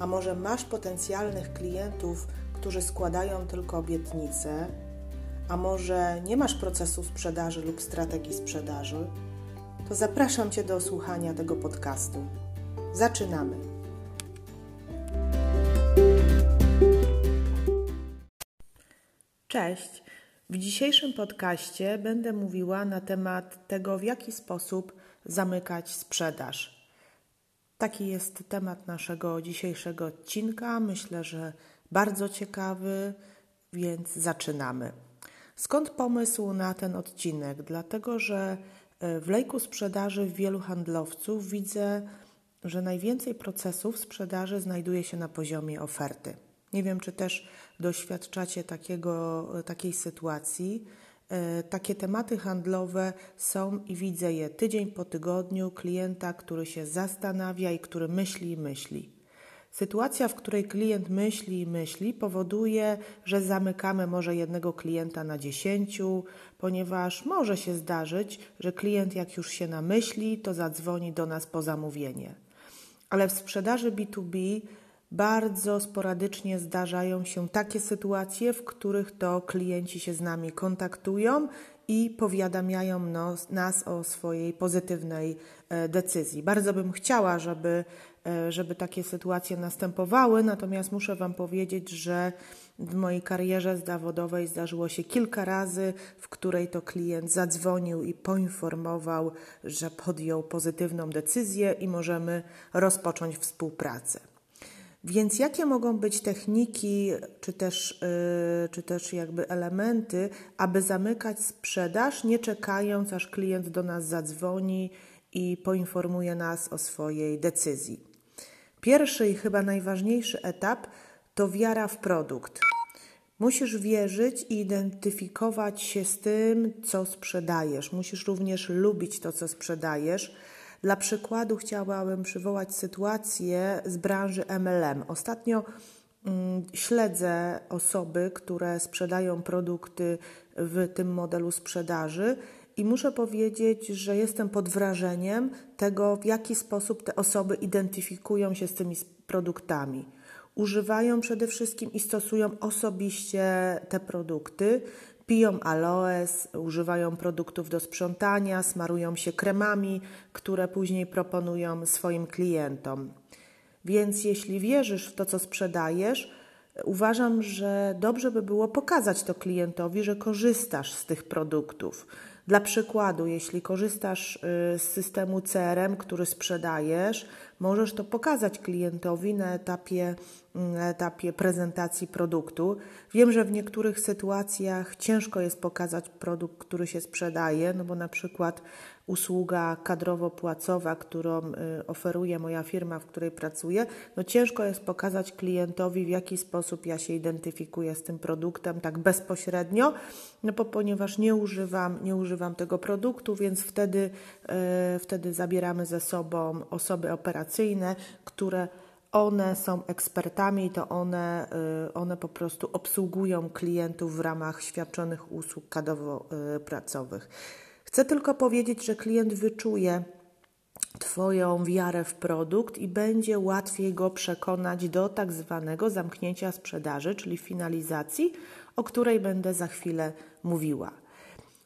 a może masz potencjalnych klientów, którzy składają tylko obietnice, a może nie masz procesu sprzedaży lub strategii sprzedaży, to zapraszam Cię do słuchania tego podcastu. Zaczynamy. Cześć. W dzisiejszym podcaście będę mówiła na temat tego, w jaki sposób zamykać sprzedaż. Taki jest temat naszego dzisiejszego odcinka. Myślę, że bardzo ciekawy, więc zaczynamy. Skąd pomysł na ten odcinek? Dlatego, że e, w lejku sprzedaży wielu handlowców widzę, że najwięcej procesów sprzedaży znajduje się na poziomie oferty. Nie wiem, czy też doświadczacie takiego, takiej sytuacji. E, takie tematy handlowe są i widzę je tydzień po tygodniu klienta, który się zastanawia i który myśli i myśli. Sytuacja, w której klient myśli i myśli, powoduje, że zamykamy może jednego klienta na dziesięciu, ponieważ może się zdarzyć, że klient, jak już się namyśli, to zadzwoni do nas po zamówienie. Ale w sprzedaży B2B bardzo sporadycznie zdarzają się takie sytuacje, w których to klienci się z nami kontaktują i powiadamiają nos, nas o swojej pozytywnej e, decyzji. Bardzo bym chciała, żeby, e, żeby takie sytuacje następowały, natomiast muszę Wam powiedzieć, że w mojej karierze zawodowej zdarzyło się kilka razy, w której to klient zadzwonił i poinformował, że podjął pozytywną decyzję i możemy rozpocząć współpracę. Więc jakie mogą być techniki, czy też, yy, czy też jakby elementy, aby zamykać sprzedaż, nie czekając, aż klient do nas zadzwoni i poinformuje nas o swojej decyzji? Pierwszy i chyba najważniejszy etap to wiara w produkt. Musisz wierzyć i identyfikować się z tym, co sprzedajesz. Musisz również lubić to, co sprzedajesz dla przykładu chciałabym przywołać sytuację z branży MLM. Ostatnio mm, śledzę osoby, które sprzedają produkty w tym modelu sprzedaży. I muszę powiedzieć, że jestem pod wrażeniem tego, w jaki sposób te osoby identyfikują się z tymi produktami. Używają przede wszystkim i stosują osobiście te produkty, Piją aloes, używają produktów do sprzątania, smarują się kremami, które później proponują swoim klientom. Więc jeśli wierzysz w to, co sprzedajesz, uważam, że dobrze by było pokazać to klientowi, że korzystasz z tych produktów. Dla przykładu, jeśli korzystasz y, z systemu CRM, który sprzedajesz, możesz to pokazać klientowi na etapie, mm, na etapie prezentacji produktu. Wiem, że w niektórych sytuacjach ciężko jest pokazać produkt, który się sprzedaje, no bo na przykład usługa kadrowo-płacowa, którą y, oferuje moja firma, w której pracuję, no ciężko jest pokazać klientowi, w jaki sposób ja się identyfikuję z tym produktem tak bezpośrednio, no bo ponieważ nie używam, nie używam tego produktu, więc wtedy, y, wtedy zabieramy ze sobą osoby operacyjne, które one są ekspertami i to one, y, one po prostu obsługują klientów w ramach świadczonych usług kadrowo-pracowych. Chcę tylko powiedzieć, że klient wyczuje Twoją wiarę w produkt i będzie łatwiej go przekonać do tak zwanego zamknięcia sprzedaży, czyli finalizacji, o której będę za chwilę mówiła.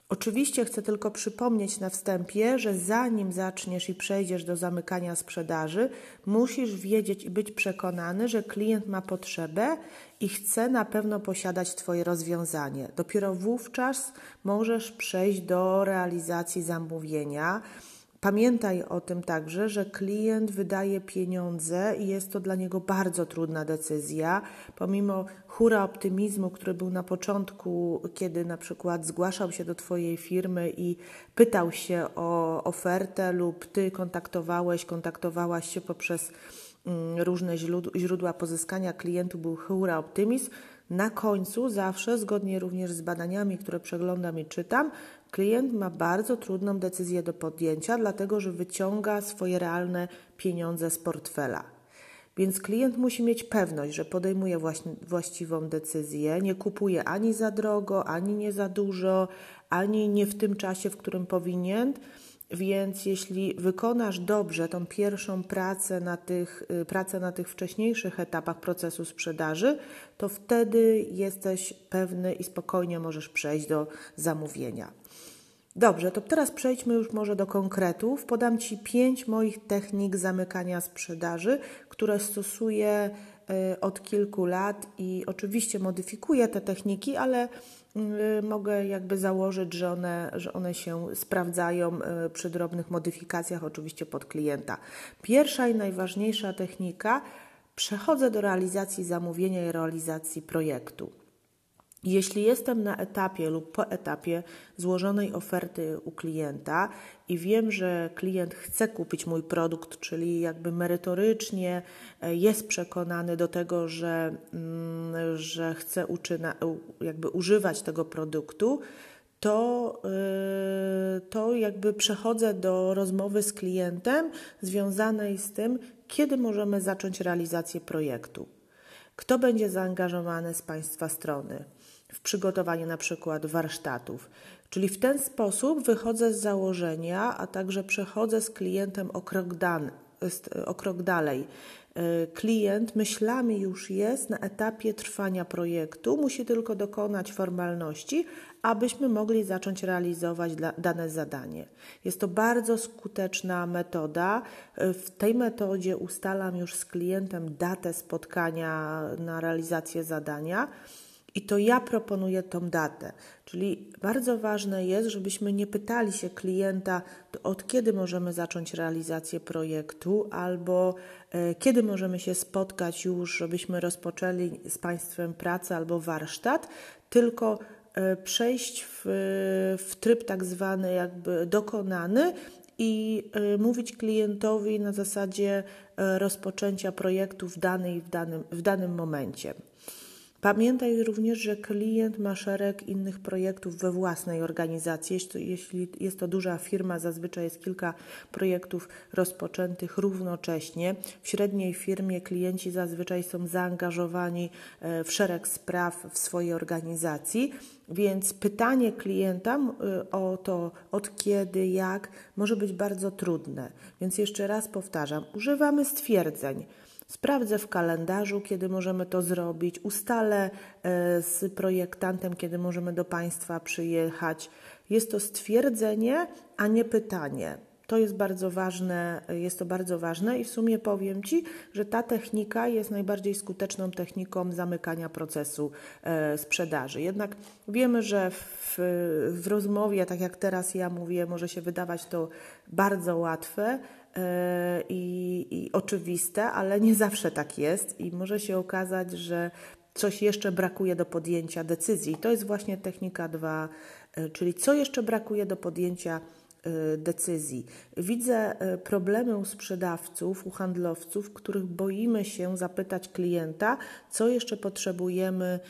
Oczywiście chcę tylko przypomnieć na wstępie, że zanim zaczniesz i przejdziesz do zamykania sprzedaży, musisz wiedzieć i być przekonany, że klient ma potrzebę i chce na pewno posiadać Twoje rozwiązanie. Dopiero wówczas możesz przejść do realizacji zamówienia Pamiętaj o tym także, że klient wydaje pieniądze i jest to dla niego bardzo trudna decyzja. Pomimo hura optymizmu, który był na początku, kiedy na przykład zgłaszał się do Twojej firmy i pytał się o ofertę, lub Ty kontaktowałeś, kontaktowałaś się poprzez mm, różne źródła pozyskania klientów był Hura Optimist, na końcu zawsze, zgodnie również z badaniami, które przeglądam i czytam, klient ma bardzo trudną decyzję do podjęcia, dlatego że wyciąga swoje realne pieniądze z portfela. Więc klient musi mieć pewność, że podejmuje właściwą decyzję, nie kupuje ani za drogo, ani nie za dużo, ani nie w tym czasie, w którym powinien. Więc jeśli wykonasz dobrze tą pierwszą pracę na, tych, y, pracę na tych wcześniejszych etapach procesu sprzedaży, to wtedy jesteś pewny i spokojnie możesz przejść do zamówienia. Dobrze, to teraz przejdźmy już może do konkretów. Podam Ci pięć moich technik zamykania sprzedaży, które stosuję y, od kilku lat i oczywiście modyfikuję te techniki, ale mogę jakby założyć, że one, że one się sprawdzają y, przy drobnych modyfikacjach, oczywiście pod klienta. Pierwsza i najważniejsza technika przechodzę do realizacji zamówienia i realizacji projektu. Jeśli jestem na etapie lub po etapie złożonej oferty u klienta i wiem, że klient chce kupić mój produkt, czyli jakby merytorycznie e, jest przekonany do tego, że, mm, że chce uczyna, jakby używać tego produktu, to, e, to jakby przechodzę do rozmowy z klientem związanej z tym, kiedy możemy zacząć realizację projektu. Kto będzie zaangażowany z Państwa strony? w przygotowanie na przykład warsztatów. Czyli w ten sposób wychodzę z założenia, a także przechodzę z klientem o krok, dan, o krok dalej. E, klient myślami już jest na etapie trwania projektu, musi tylko dokonać formalności, abyśmy mogli zacząć realizować dane zadanie. Jest to bardzo skuteczna metoda. E, w tej metodzie ustalam już z klientem datę spotkania na realizację zadania i to ja proponuję tą datę. Czyli bardzo ważne jest, żebyśmy nie pytali się klienta, od kiedy możemy zacząć realizację projektu, albo e, kiedy możemy się spotkać już, żebyśmy rozpoczęli z Państwem pracę albo warsztat, tylko e, przejść w, w tryb tak zwany jakby dokonany i y, mówić klientowi na zasadzie rozpoczęcia projektu w, danej, w, danym, w danym momencie. Pamiętaj również, że klient ma szereg innych projektów we własnej organizacji. Jeśli jest to duża firma, zazwyczaj jest kilka projektów rozpoczętych równocześnie. W średniej firmie klienci zazwyczaj są zaangażowani e, w szereg spraw w swojej organizacji, więc pytanie klienta e, o to, od kiedy, jak, może być bardzo trudne. Więc jeszcze raz powtarzam, używamy stwierdzeń. Sprawdzę w kalendarzu, kiedy możemy to zrobić, ustalę e, z projektantem, kiedy możemy do Państwa przyjechać. Jest to stwierdzenie, a nie pytanie. To jest bardzo ważne, jest to bardzo ważne i w sumie powiem Ci, że ta technika jest najbardziej skuteczną techniką zamykania procesu e, sprzedaży. Jednak wiemy, że w, w rozmowie, tak jak teraz ja mówię, może się wydawać to bardzo łatwe, i, i oczywiste, ale nie zawsze tak jest i może się okazać, że coś jeszcze brakuje do podjęcia decyzji. To jest właśnie technika 2, e, czyli co jeszcze brakuje do podjęcia e, decyzji. Widzę problemy u sprzedawców, u handlowców, których boimy się zapytać klienta, co jeszcze potrzebujemy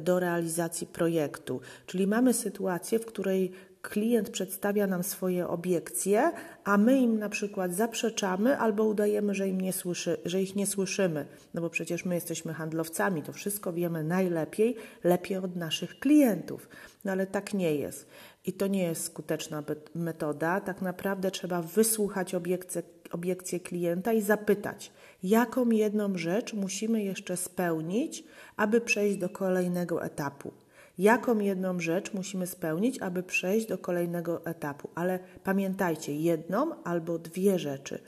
do realizacji projektu. Czyli mamy sytuację, w której klient przedstawia nam swoje obiekcje, a my im na przykład zaprzeczamy albo udajemy, że, im nie słyszy, że ich nie słyszymy. No bo przecież my jesteśmy handlowcami, to wszystko wiemy najlepiej, lepiej od naszych klientów. No ale tak nie jest. I to nie jest skuteczna metoda. Tak naprawdę trzeba wysłuchać obiekcje, obiekcje klienta i zapytać, jaką jedną rzecz musimy jeszcze spełnić, aby przejść do kolejnego etapu jaką jedną rzecz musimy spełnić, aby przejść do kolejnego etapu. Ale pamiętajcie, jedną albo dwie rzeczy,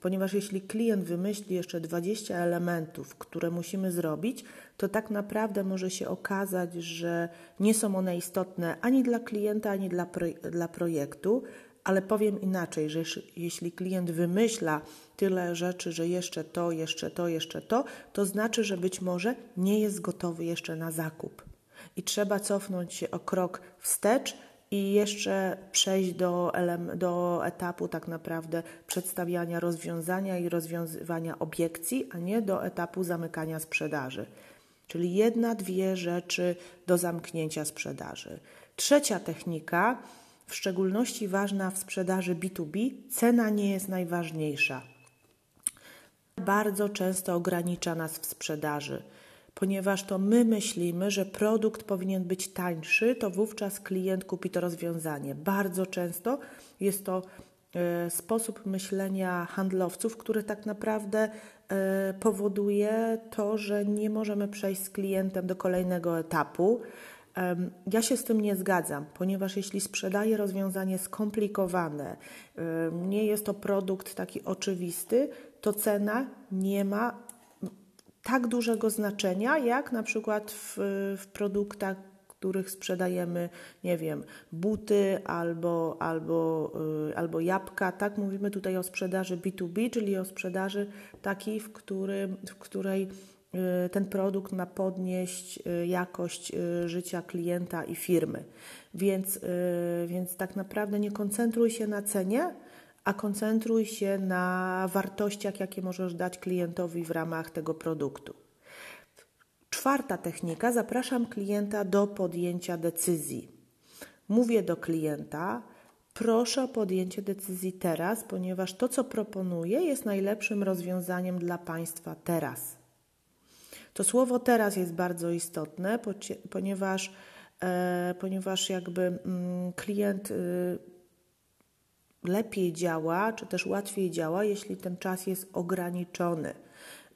ponieważ jeśli klient wymyśli jeszcze 20 elementów, które musimy zrobić, to tak naprawdę może się okazać, że nie są one istotne ani dla klienta, ani dla, dla projektu. Ale powiem inaczej, że jeśli klient wymyśla tyle rzeczy, że jeszcze to, jeszcze to, jeszcze to, to znaczy, że być może nie jest gotowy jeszcze na zakup i trzeba cofnąć się o krok wstecz i jeszcze przejść do, do etapu tak naprawdę przedstawiania rozwiązania i rozwiązywania obiekcji, a nie do etapu zamykania sprzedaży. Czyli jedna, dwie rzeczy do zamknięcia sprzedaży. Trzecia technika, w szczególności ważna w sprzedaży B2B, cena nie jest najważniejsza. Bardzo często ogranicza nas w sprzedaży ponieważ to my myślimy, że produkt powinien być tańszy, to wówczas klient kupi to rozwiązanie. Bardzo często jest to e, sposób myślenia handlowców, który tak naprawdę e, powoduje to, że nie możemy przejść z klientem do kolejnego etapu. Ja się z tym nie zgadzam, ponieważ jeśli sprzedaję rozwiązanie skomplikowane, nie jest to produkt taki oczywisty, to cena nie ma tak dużego znaczenia, jak na przykład w, w produktach, których sprzedajemy, nie wiem, buty albo, albo, yy, albo jabłka. Tak mówimy tutaj o sprzedaży B2B, czyli o sprzedaży takiej, w, którym, w której yy, ten produkt ma podnieść yy, jakość y, życia klienta i firmy. Więc, y, więc tak naprawdę nie koncentruj się na cenie, a koncentruj się na wartościach, jakie możesz dać klientowi w ramach tego produktu. Czwarta technika: zapraszam klienta do podjęcia decyzji. Mówię do klienta, proszę o podjęcie decyzji teraz, ponieważ to, co proponuję, jest najlepszym rozwiązaniem dla Państwa teraz. To słowo teraz jest bardzo istotne, ponieważ, e, ponieważ jakby mm, klient. Y, lepiej działa, czy też łatwiej działa, jeśli ten czas jest ograniczony.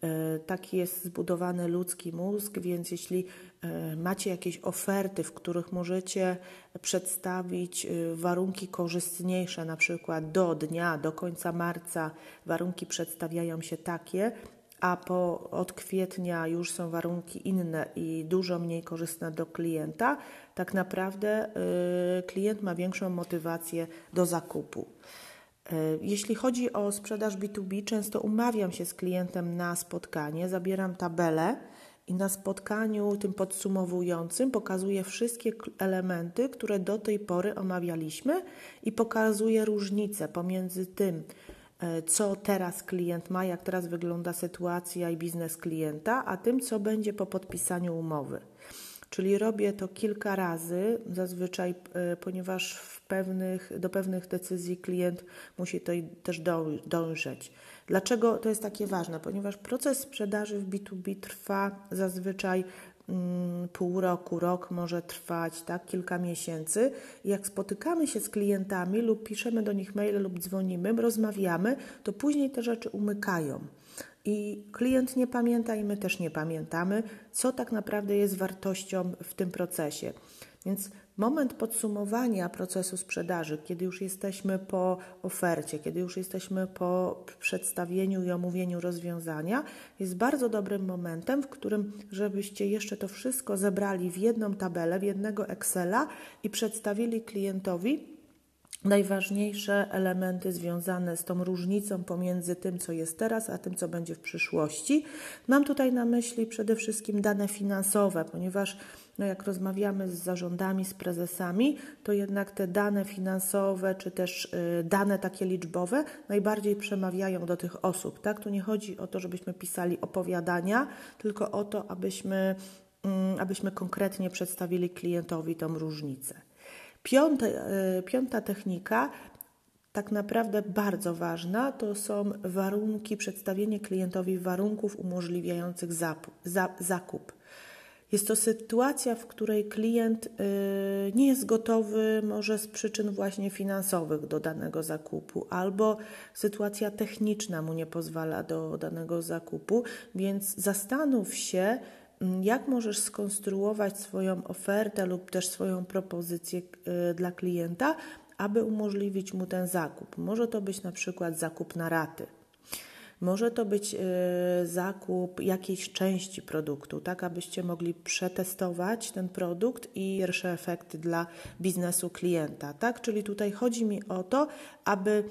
E, taki jest zbudowany ludzki mózg, więc jeśli e, macie jakieś oferty, w których możecie przedstawić e, warunki korzystniejsze, na przykład do dnia, do końca marca warunki przedstawiają się takie, a po, od kwietnia już są warunki inne i dużo mniej korzystne do klienta, tak naprawdę y, klient ma większą motywację do zakupu. Y, jeśli chodzi o sprzedaż B2B, często umawiam się z klientem na spotkanie, zabieram tabelę i na spotkaniu tym podsumowującym pokazuję wszystkie elementy, które do tej pory omawialiśmy i pokazuję różnice pomiędzy tym, E, co teraz klient ma, jak teraz wygląda sytuacja i biznes klienta, a tym, co będzie po podpisaniu umowy. Czyli robię to kilka razy, zazwyczaj, e, ponieważ pewnych, do pewnych decyzji klient musi to też dążyć. Dlaczego to jest takie ważne? Ponieważ proces sprzedaży w B2B trwa zazwyczaj Mm, pół roku, rok może trwać, tak, kilka miesięcy. Jak spotykamy się z klientami lub piszemy do nich maile lub dzwonimy, rozmawiamy, to później te rzeczy umykają. I klient nie pamięta, i my też nie pamiętamy, co tak naprawdę jest wartością w tym procesie. Więc moment podsumowania procesu sprzedaży, kiedy już jesteśmy po ofercie, kiedy już jesteśmy po przedstawieniu i omówieniu rozwiązania, jest bardzo dobrym momentem, w którym, żebyście jeszcze to wszystko zebrali w jedną tabelę, w jednego Excela i przedstawili klientowi, najważniejsze elementy związane z tą różnicą pomiędzy tym, co jest teraz, a tym, co będzie w przyszłości. Mam tutaj na myśli przede wszystkim dane finansowe, ponieważ no jak rozmawiamy z zarządami, z prezesami, to jednak te dane finansowe, czy też y, dane takie liczbowe najbardziej przemawiają do tych osób. Tak? Tu nie chodzi o to, żebyśmy pisali opowiadania, tylko o to, abyśmy, mm, abyśmy konkretnie przedstawili klientowi tą różnicę. Piąte, y, piąta technika tak naprawdę bardzo ważna to są warunki, przedstawienie klientowi warunków umożliwiających zakup. Jest to sytuacja, w której klient y, nie jest gotowy, może z przyczyn właśnie finansowych do danego zakupu, albo sytuacja techniczna mu nie pozwala do danego zakupu, więc zastanów się, jak możesz skonstruować swoją ofertę lub też swoją propozycję y, dla klienta, aby umożliwić mu ten zakup. Może to być na przykład zakup na raty może to być e, zakup jakiejś części produktu, tak abyście mogli przetestować ten produkt i pierwsze efekty dla biznesu klienta, tak? Czyli tutaj chodzi mi o to, aby y,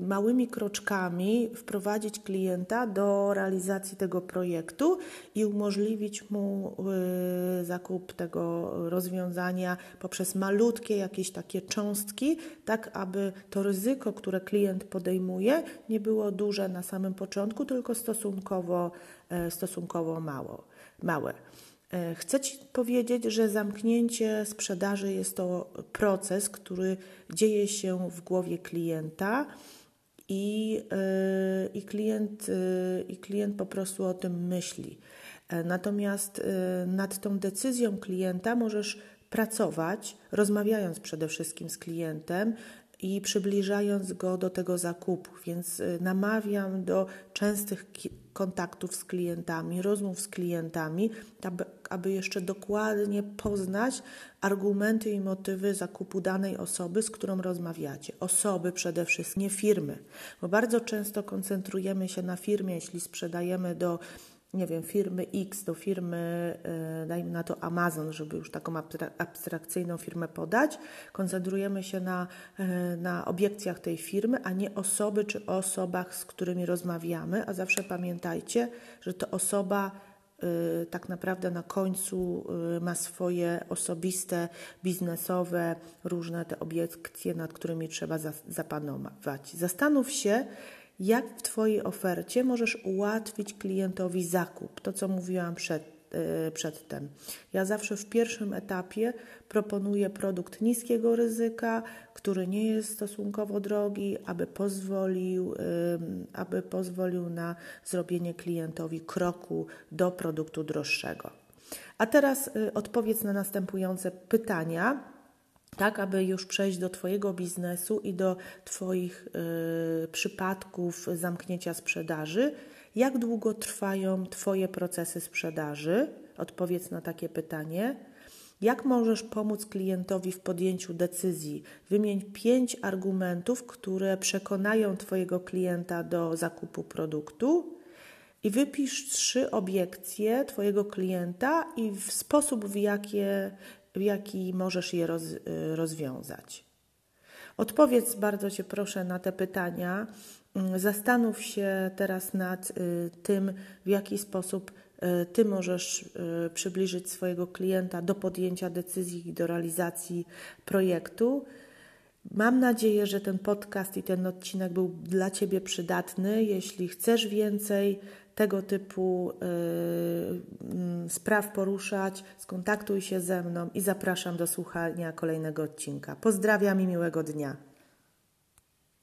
małymi kroczkami wprowadzić klienta do realizacji tego projektu i umożliwić mu y, zakup tego rozwiązania poprzez malutkie jakieś takie cząstki, tak aby to ryzyko, które klient podejmuje, nie było duże na samym początku, tylko stosunkowo, e, stosunkowo mało, małe. E, chcę Ci powiedzieć, że zamknięcie sprzedaży jest to proces, który dzieje się w głowie klienta i, e, i, klient, e, i klient po prostu o tym myśli. Natomiast nad tą decyzją klienta możesz pracować, rozmawiając przede wszystkim z klientem i przybliżając go do tego zakupu. Więc namawiam do częstych kontaktów z klientami, rozmów z klientami, aby, aby jeszcze dokładnie poznać argumenty i motywy zakupu danej osoby, z którą rozmawiacie. Osoby przede wszystkim, nie firmy, bo bardzo często koncentrujemy się na firmie, jeśli sprzedajemy do nie wiem, firmy X do firmy, e, dajmy na to Amazon, żeby już taką abstrakcyjną firmę podać, koncentrujemy się na, e, na obiekcjach tej firmy, a nie osoby czy osobach, z którymi rozmawiamy, a zawsze pamiętajcie, że to osoba tak naprawdę na końcu ma swoje osobiste, biznesowe, różne te obiekcje, nad którymi trzeba zapanować. Zastanów się, jak w Twojej ofercie możesz ułatwić klientowi zakup. To, co mówiłam przed, yy, przedtem. Ja zawsze w pierwszym etapie proponuję produkt niskiego ryzyka, który nie jest stosunkowo drogi, aby pozwolił, yy, aby pozwolił na zrobienie klientowi kroku do produktu droższego. A teraz yy, odpowiedz na następujące pytania tak aby już przejść do Twojego biznesu i do Twoich y, przypadków zamknięcia sprzedaży. Jak długo trwają Twoje procesy sprzedaży? Odpowiedz na takie pytanie. Jak możesz pomóc klientowi w podjęciu decyzji? Wymień pięć argumentów, które przekonają Twojego klienta do zakupu produktu. I wypisz trzy obiekcje Twojego klienta i w sposób, w, jakie, w jaki możesz je roz, y, rozwiązać. Odpowiedz bardzo Cię proszę na te pytania. Mm, zastanów się teraz nad y, tym, w jaki sposób y, Ty możesz przybliżyć swojego klienta do podjęcia decyzji i do realizacji projektu. Mam nadzieję, że ten podcast i ten odcinek był dla Ciebie przydatny. Jeśli chcesz więcej, tego typu y, spraw poruszać, skontaktuj się ze mną i zapraszam do słuchania kolejnego odcinka. Pozdrawiam i miłego dnia.